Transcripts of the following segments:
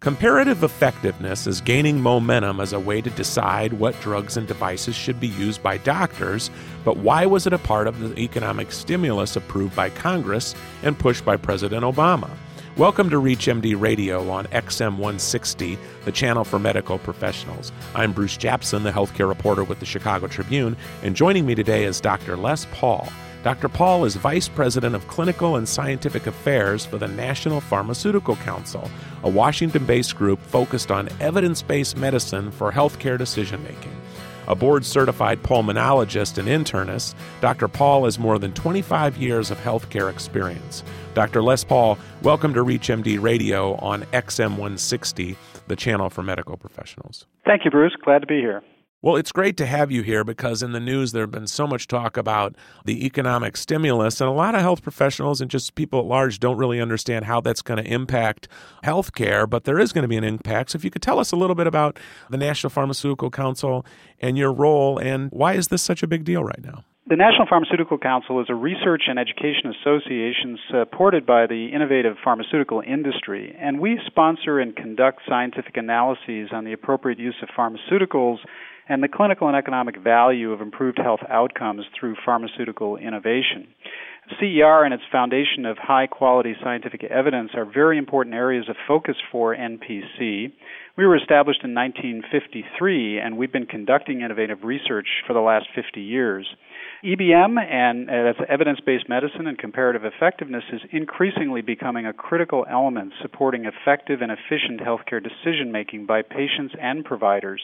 Comparative effectiveness is gaining momentum as a way to decide what drugs and devices should be used by doctors, but why was it a part of the economic stimulus approved by Congress and pushed by President Obama? Welcome to ReachMD Radio on XM 160, the channel for medical professionals. I'm Bruce Japsen, the healthcare reporter with the Chicago Tribune, and joining me today is Dr. Les Paul. Dr. Paul is Vice President of Clinical and Scientific Affairs for the National Pharmaceutical Council, a Washington based group focused on evidence based medicine for healthcare decision making. A board certified pulmonologist and internist, Dr. Paul has more than 25 years of healthcare experience. Dr. Les Paul, welcome to ReachMD Radio on XM 160, the channel for medical professionals. Thank you, Bruce. Glad to be here. Well, it's great to have you here because in the news there have been so much talk about the economic stimulus, and a lot of health professionals and just people at large don't really understand how that's going to impact healthcare, but there is going to be an impact. So, if you could tell us a little bit about the National Pharmaceutical Council and your role, and why is this such a big deal right now? The National Pharmaceutical Council is a research and education association supported by the innovative pharmaceutical industry, and we sponsor and conduct scientific analyses on the appropriate use of pharmaceuticals and the clinical and economic value of improved health outcomes through pharmaceutical innovation. CER and its foundation of high quality scientific evidence are very important areas of focus for NPC. We were established in 1953 and we've been conducting innovative research for the last 50 years. EBM and uh, that's evidence-based medicine and comparative effectiveness is increasingly becoming a critical element supporting effective and efficient healthcare decision making by patients and providers.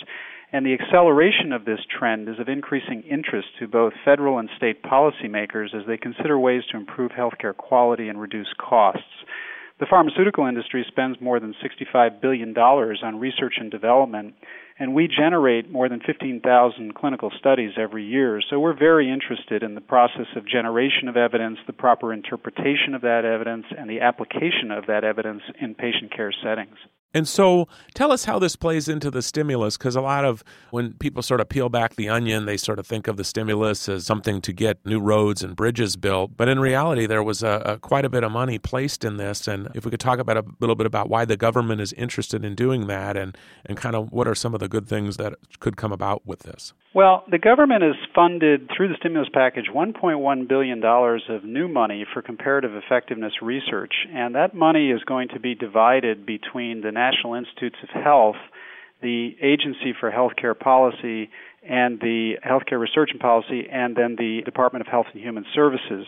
And the acceleration of this trend is of increasing interest to both federal and state policymakers as they consider ways to improve healthcare quality and reduce costs. The pharmaceutical industry spends more than $65 billion on research and development, and we generate more than 15,000 clinical studies every year. So we're very interested in the process of generation of evidence, the proper interpretation of that evidence, and the application of that evidence in patient care settings. And so tell us how this plays into the stimulus, because a lot of when people sort of peel back the onion, they sort of think of the stimulus as something to get new roads and bridges built. But in reality, there was a, a quite a bit of money placed in this. And if we could talk about a little bit about why the government is interested in doing that and, and kind of what are some of the good things that could come about with this. Well, the government has funded through the stimulus package $1.1 billion of new money for comparative effectiveness research, and that money is going to be divided between the National Institutes of Health, the Agency for Healthcare Policy, and the Healthcare Research and Policy, and then the Department of Health and Human Services.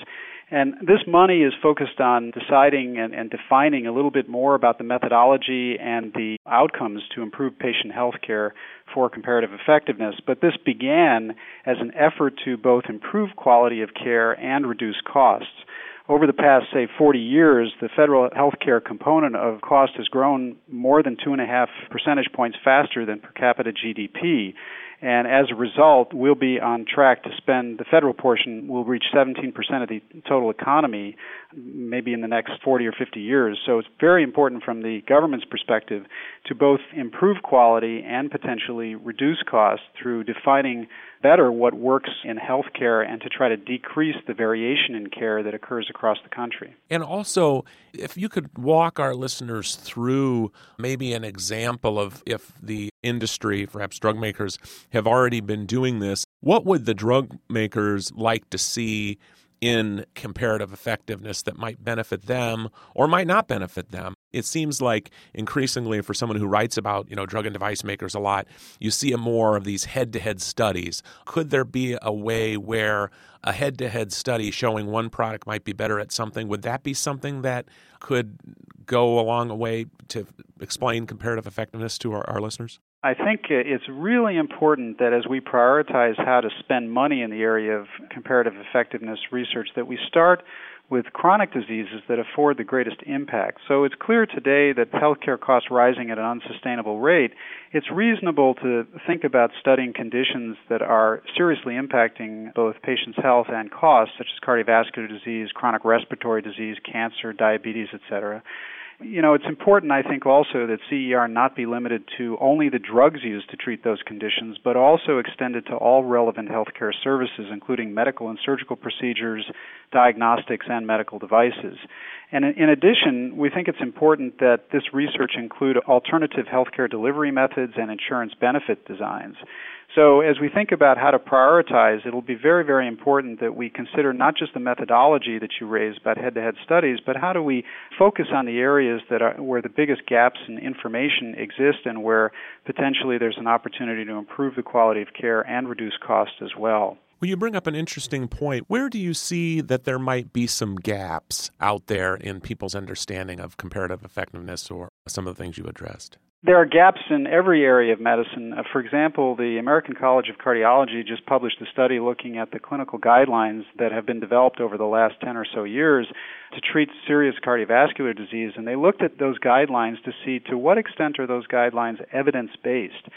And this money is focused on deciding and, and, defining a little bit more about the methodology and the outcomes to improve patient health care for comparative effectiveness. But this began as an effort to both improve quality of care and reduce costs. Over the past, say, 40 years, the federal health care component of cost has grown more than two and a half percentage points faster than per capita GDP. And as a result, we'll be on track to spend the federal portion We'll reach 17% of the total economy maybe in the next 40 or 50 years. So it's very important from the government's perspective to both improve quality and potentially reduce costs through defining better what works in healthcare and to try to decrease the variation in care that occurs across the country. And also, if you could walk our listeners through maybe an example of if the industry, perhaps drug makers, have already been doing this, what would the drug makers like to see in comparative effectiveness that might benefit them or might not benefit them. It seems like increasingly for someone who writes about, you know, drug and device makers a lot, you see more of these head-to-head studies. Could there be a way where a head-to-head study showing one product might be better at something, would that be something that could go a way to explain comparative effectiveness to our, our listeners? I think it's really important that as we prioritize how to spend money in the area of comparative effectiveness research, that we start with chronic diseases that afford the greatest impact. So it's clear today that healthcare costs rising at an unsustainable rate. It's reasonable to think about studying conditions that are seriously impacting both patients' health and costs, such as cardiovascular disease, chronic respiratory disease, cancer, diabetes, etc. You know, it's important, I think, also that CER not be limited to only the drugs used to treat those conditions, but also extended to all relevant healthcare services, including medical and surgical procedures, diagnostics, and medical devices. And in addition, we think it's important that this research include alternative healthcare delivery methods and insurance benefit designs. So, as we think about how to prioritize, it'll be very, very important that we consider not just the methodology that you raised about head to head studies, but how do we focus on the areas that are where the biggest gaps in information exist and where potentially there's an opportunity to improve the quality of care and reduce cost as well. Well, you bring up an interesting point. Where do you see that there might be some gaps out there in people's understanding of comparative effectiveness or some of the things you addressed? There are gaps in every area of medicine. Uh, for example, the American College of Cardiology just published a study looking at the clinical guidelines that have been developed over the last 10 or so years to treat serious cardiovascular disease, and they looked at those guidelines to see to what extent are those guidelines evidence based.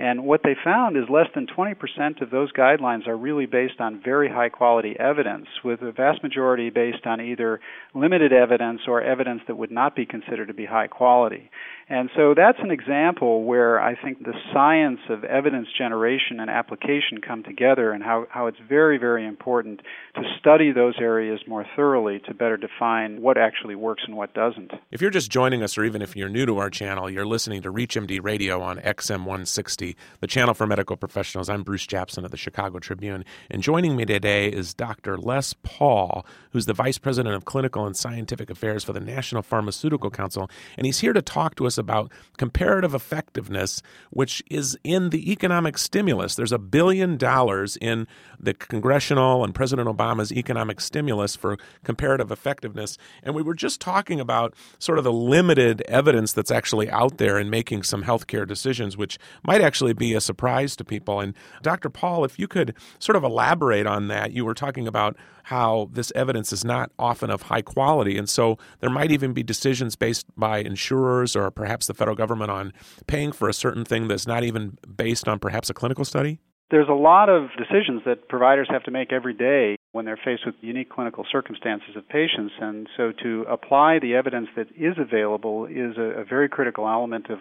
And what they found is less than 20% of those guidelines are really based on very high quality evidence, with the vast majority based on either limited evidence or evidence that would not be considered to be high quality. And so that's an example where I think the science of evidence generation and application come together and how, how it's very, very important to study those areas more thoroughly to better define what actually works and what doesn't. If you're just joining us, or even if you're new to our channel, you're listening to ReachMD Radio on XM 160, the channel for medical professionals. I'm Bruce Japsen of the Chicago Tribune. And joining me today is Dr. Les Paul, who's the Vice President of Clinical and Scientific Affairs for the National Pharmaceutical Council. And he's here to talk to us about comparative effectiveness, which is in the economic stimulus. There's a billion dollars in the congressional and President Obama's economic stimulus for comparative effectiveness. And we were just talking about sort of the limited evidence that's actually out there in making some healthcare decisions, which might actually be a surprise to people. And Dr. Paul, if you could sort of elaborate on that, you were talking about how this evidence is not often of high quality. And so there might even be decisions based by insurers or perhaps the federal government on paying for a certain thing that's not even based on perhaps a clinical study? There's a lot of decisions that providers have to make every day when they're faced with unique clinical circumstances of patients. And so to apply the evidence that is available is a, a very critical element of,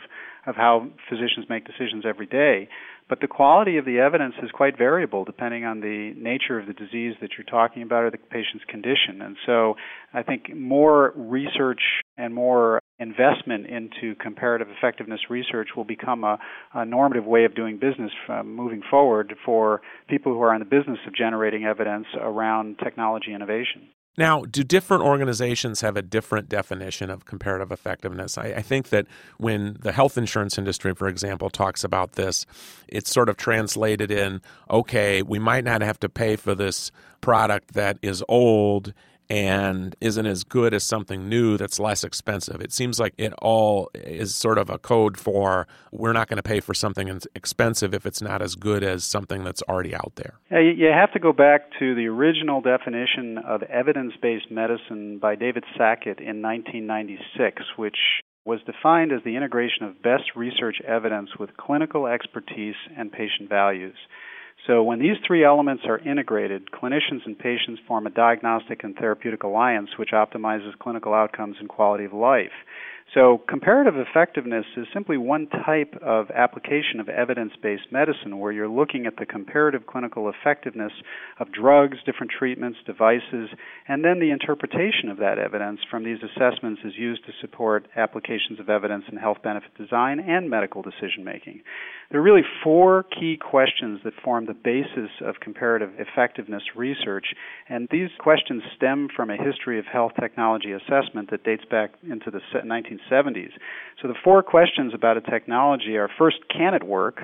of how physicians make decisions every day. But the quality of the evidence is quite variable depending on the nature of the disease that you're talking about or the patient's condition. And so I think more research and more investment into comparative effectiveness research will become a, a normative way of doing business uh, moving forward for people who are in the business of generating evidence around technology innovation. Now, do different organizations have a different definition of comparative effectiveness? I, I, think that when the health insurance industry, for example, talks about this, it's sort of translated in okay, we might not have to pay for this product that is old and isn't as good as something new that's less expensive. It seems like it all is sort of a code for we're not going to pay for something expensive if it's not as good as something that's already out there. Yeah, you have to go back to the original definition of evidence based medicine by David Sackett in 1996, which was defined as the integration of best research evidence with clinical expertise and patient values. So when these three elements are integrated, clinicians and patients form a diagnostic and therapeutic alliance which optimizes clinical outcomes and quality of life. So, comparative effectiveness is simply one type of application of evidence based medicine where you're looking at the comparative clinical effectiveness of drugs, different treatments, devices, and then the interpretation of that evidence from these assessments is used to support applications of evidence in health benefit design and medical decision making. There are really four key questions that form the basis of comparative effectiveness research, and these questions stem from a history of health technology assessment that dates back into the 1970s. So the four questions about a technology are first, can it work?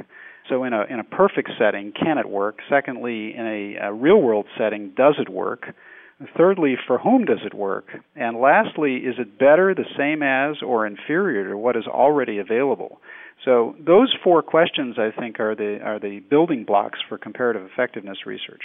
So in a in a perfect setting, can it work? Secondly, in a, a real world setting, does it work? Thirdly, for whom does it work? And lastly, is it better, the same as, or inferior to what is already available? So those four questions, I think, are the are the building blocks for comparative effectiveness research.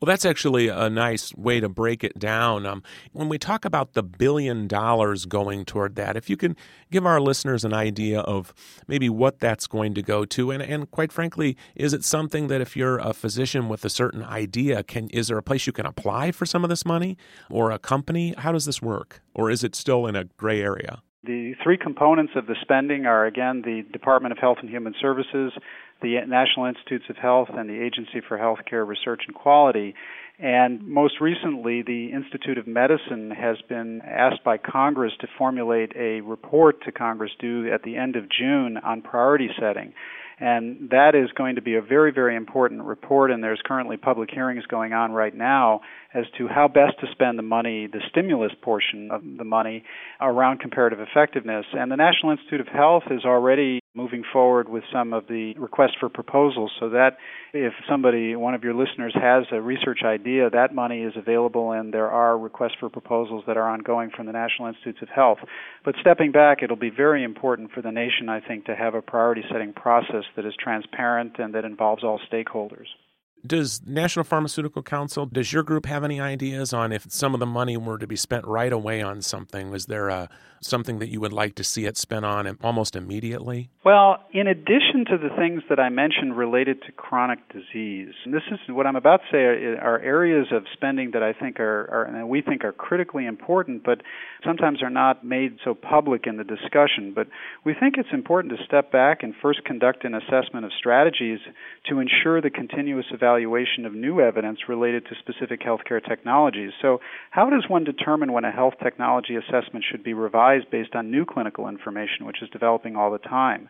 Well, that's actually a nice way to break it down. Um, when we talk about the billion dollars going toward that, if you can give our listeners an idea of maybe what that's going to go to, and, and quite frankly, is it something that if you're a physician with a certain idea, can is there a place you can apply for some of this money, or a company? How does this work, or is it still in a gray area? The three components of the spending are again the Department of Health and Human Services, the National Institutes of Health, and the Agency for Healthcare Research and Quality. And most recently, the Institute of Medicine has been asked by Congress to formulate a report to Congress due at the end of June on priority setting. And that is going to be a very, very important report, and there's currently public hearings going on right now as to how best to spend the money, the stimulus portion of the money, around comparative effectiveness. And the National Institute of Health is already moving forward with some of the requests for proposals so that if somebody, one of your listeners, has a research idea, that money is available and there are requests for proposals that are ongoing from the National Institutes of Health. But stepping back, it'll be very important for the nation, I think, to have a priority setting process that is transparent and that involves all stakeholders. Does National Pharmaceutical Council, does your group have any ideas on if some of the money were to be spent right away on something? Was there a, something that you would like to see it spent on almost immediately? Well, in addition to the things that I mentioned related to chronic disease, and this is what I'm about to say are, are areas of spending that I think are, are, and we think are critically important, but sometimes are not made so public in the discussion. But we think it's important to step back and first conduct an assessment of strategies to ensure the continuous evaluation of new evidence related to specific healthcare technologies. So, how does one determine when a health technology assessment should be revised based on new clinical information, which is developing all the time?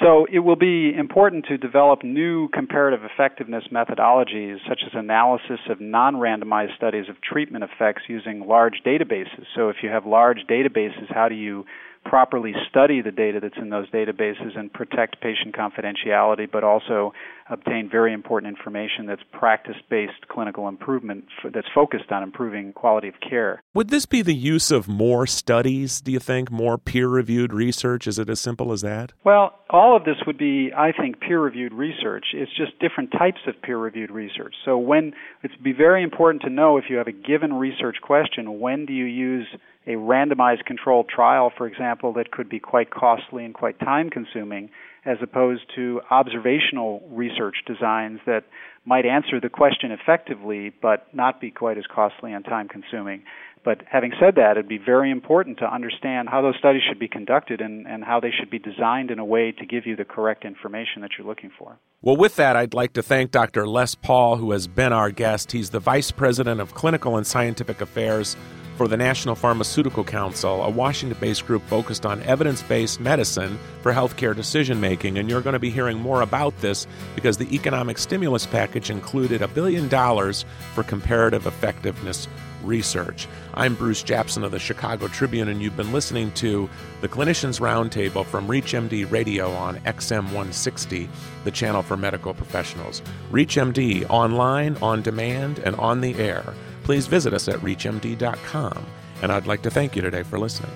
So, it will be important to develop new comparative effectiveness methodologies, such as analysis of non randomized studies of treatment effects using large databases. So, if you have large databases, how do you properly study the data that's in those databases and protect patient confidentiality, but also obtain very important information that's practice based clinical improvement that's focused on improving quality of care. Would this be the use of more studies, do you think? More peer reviewed research? Is it as simple as that? Well, all of this would be, I think, peer reviewed research. It's just different types of peer reviewed research. So, when it's be very important to know if you have a given research question, when do you use a randomized controlled trial, for example, that could be quite costly and quite time consuming, as opposed to observational research designs that might answer the question effectively but not be quite as costly and time consuming. But having said that, it'd be very important to understand how those studies should be conducted and, and how they should be designed in a way to give you the correct information that you're looking for. Well, with that, I'd like to thank Dr. Les Paul, who has been our guest. He's the Vice President of Clinical and Scientific Affairs for the National Pharmaceutical Council, a Washington based group focused on evidence based medicine for healthcare decision making. And you're going to be hearing more about this because the economic stimulus package included a billion dollars for comparative effectiveness research. I'm Bruce Japsen of the Chicago Tribune, and you've been listening to the Clinicians Roundtable from ReachMD Radio on XM 160, the channel for medical professionals. ReachMD online, on demand, and on the air please visit us at reachmd.com. And I'd like to thank you today for listening.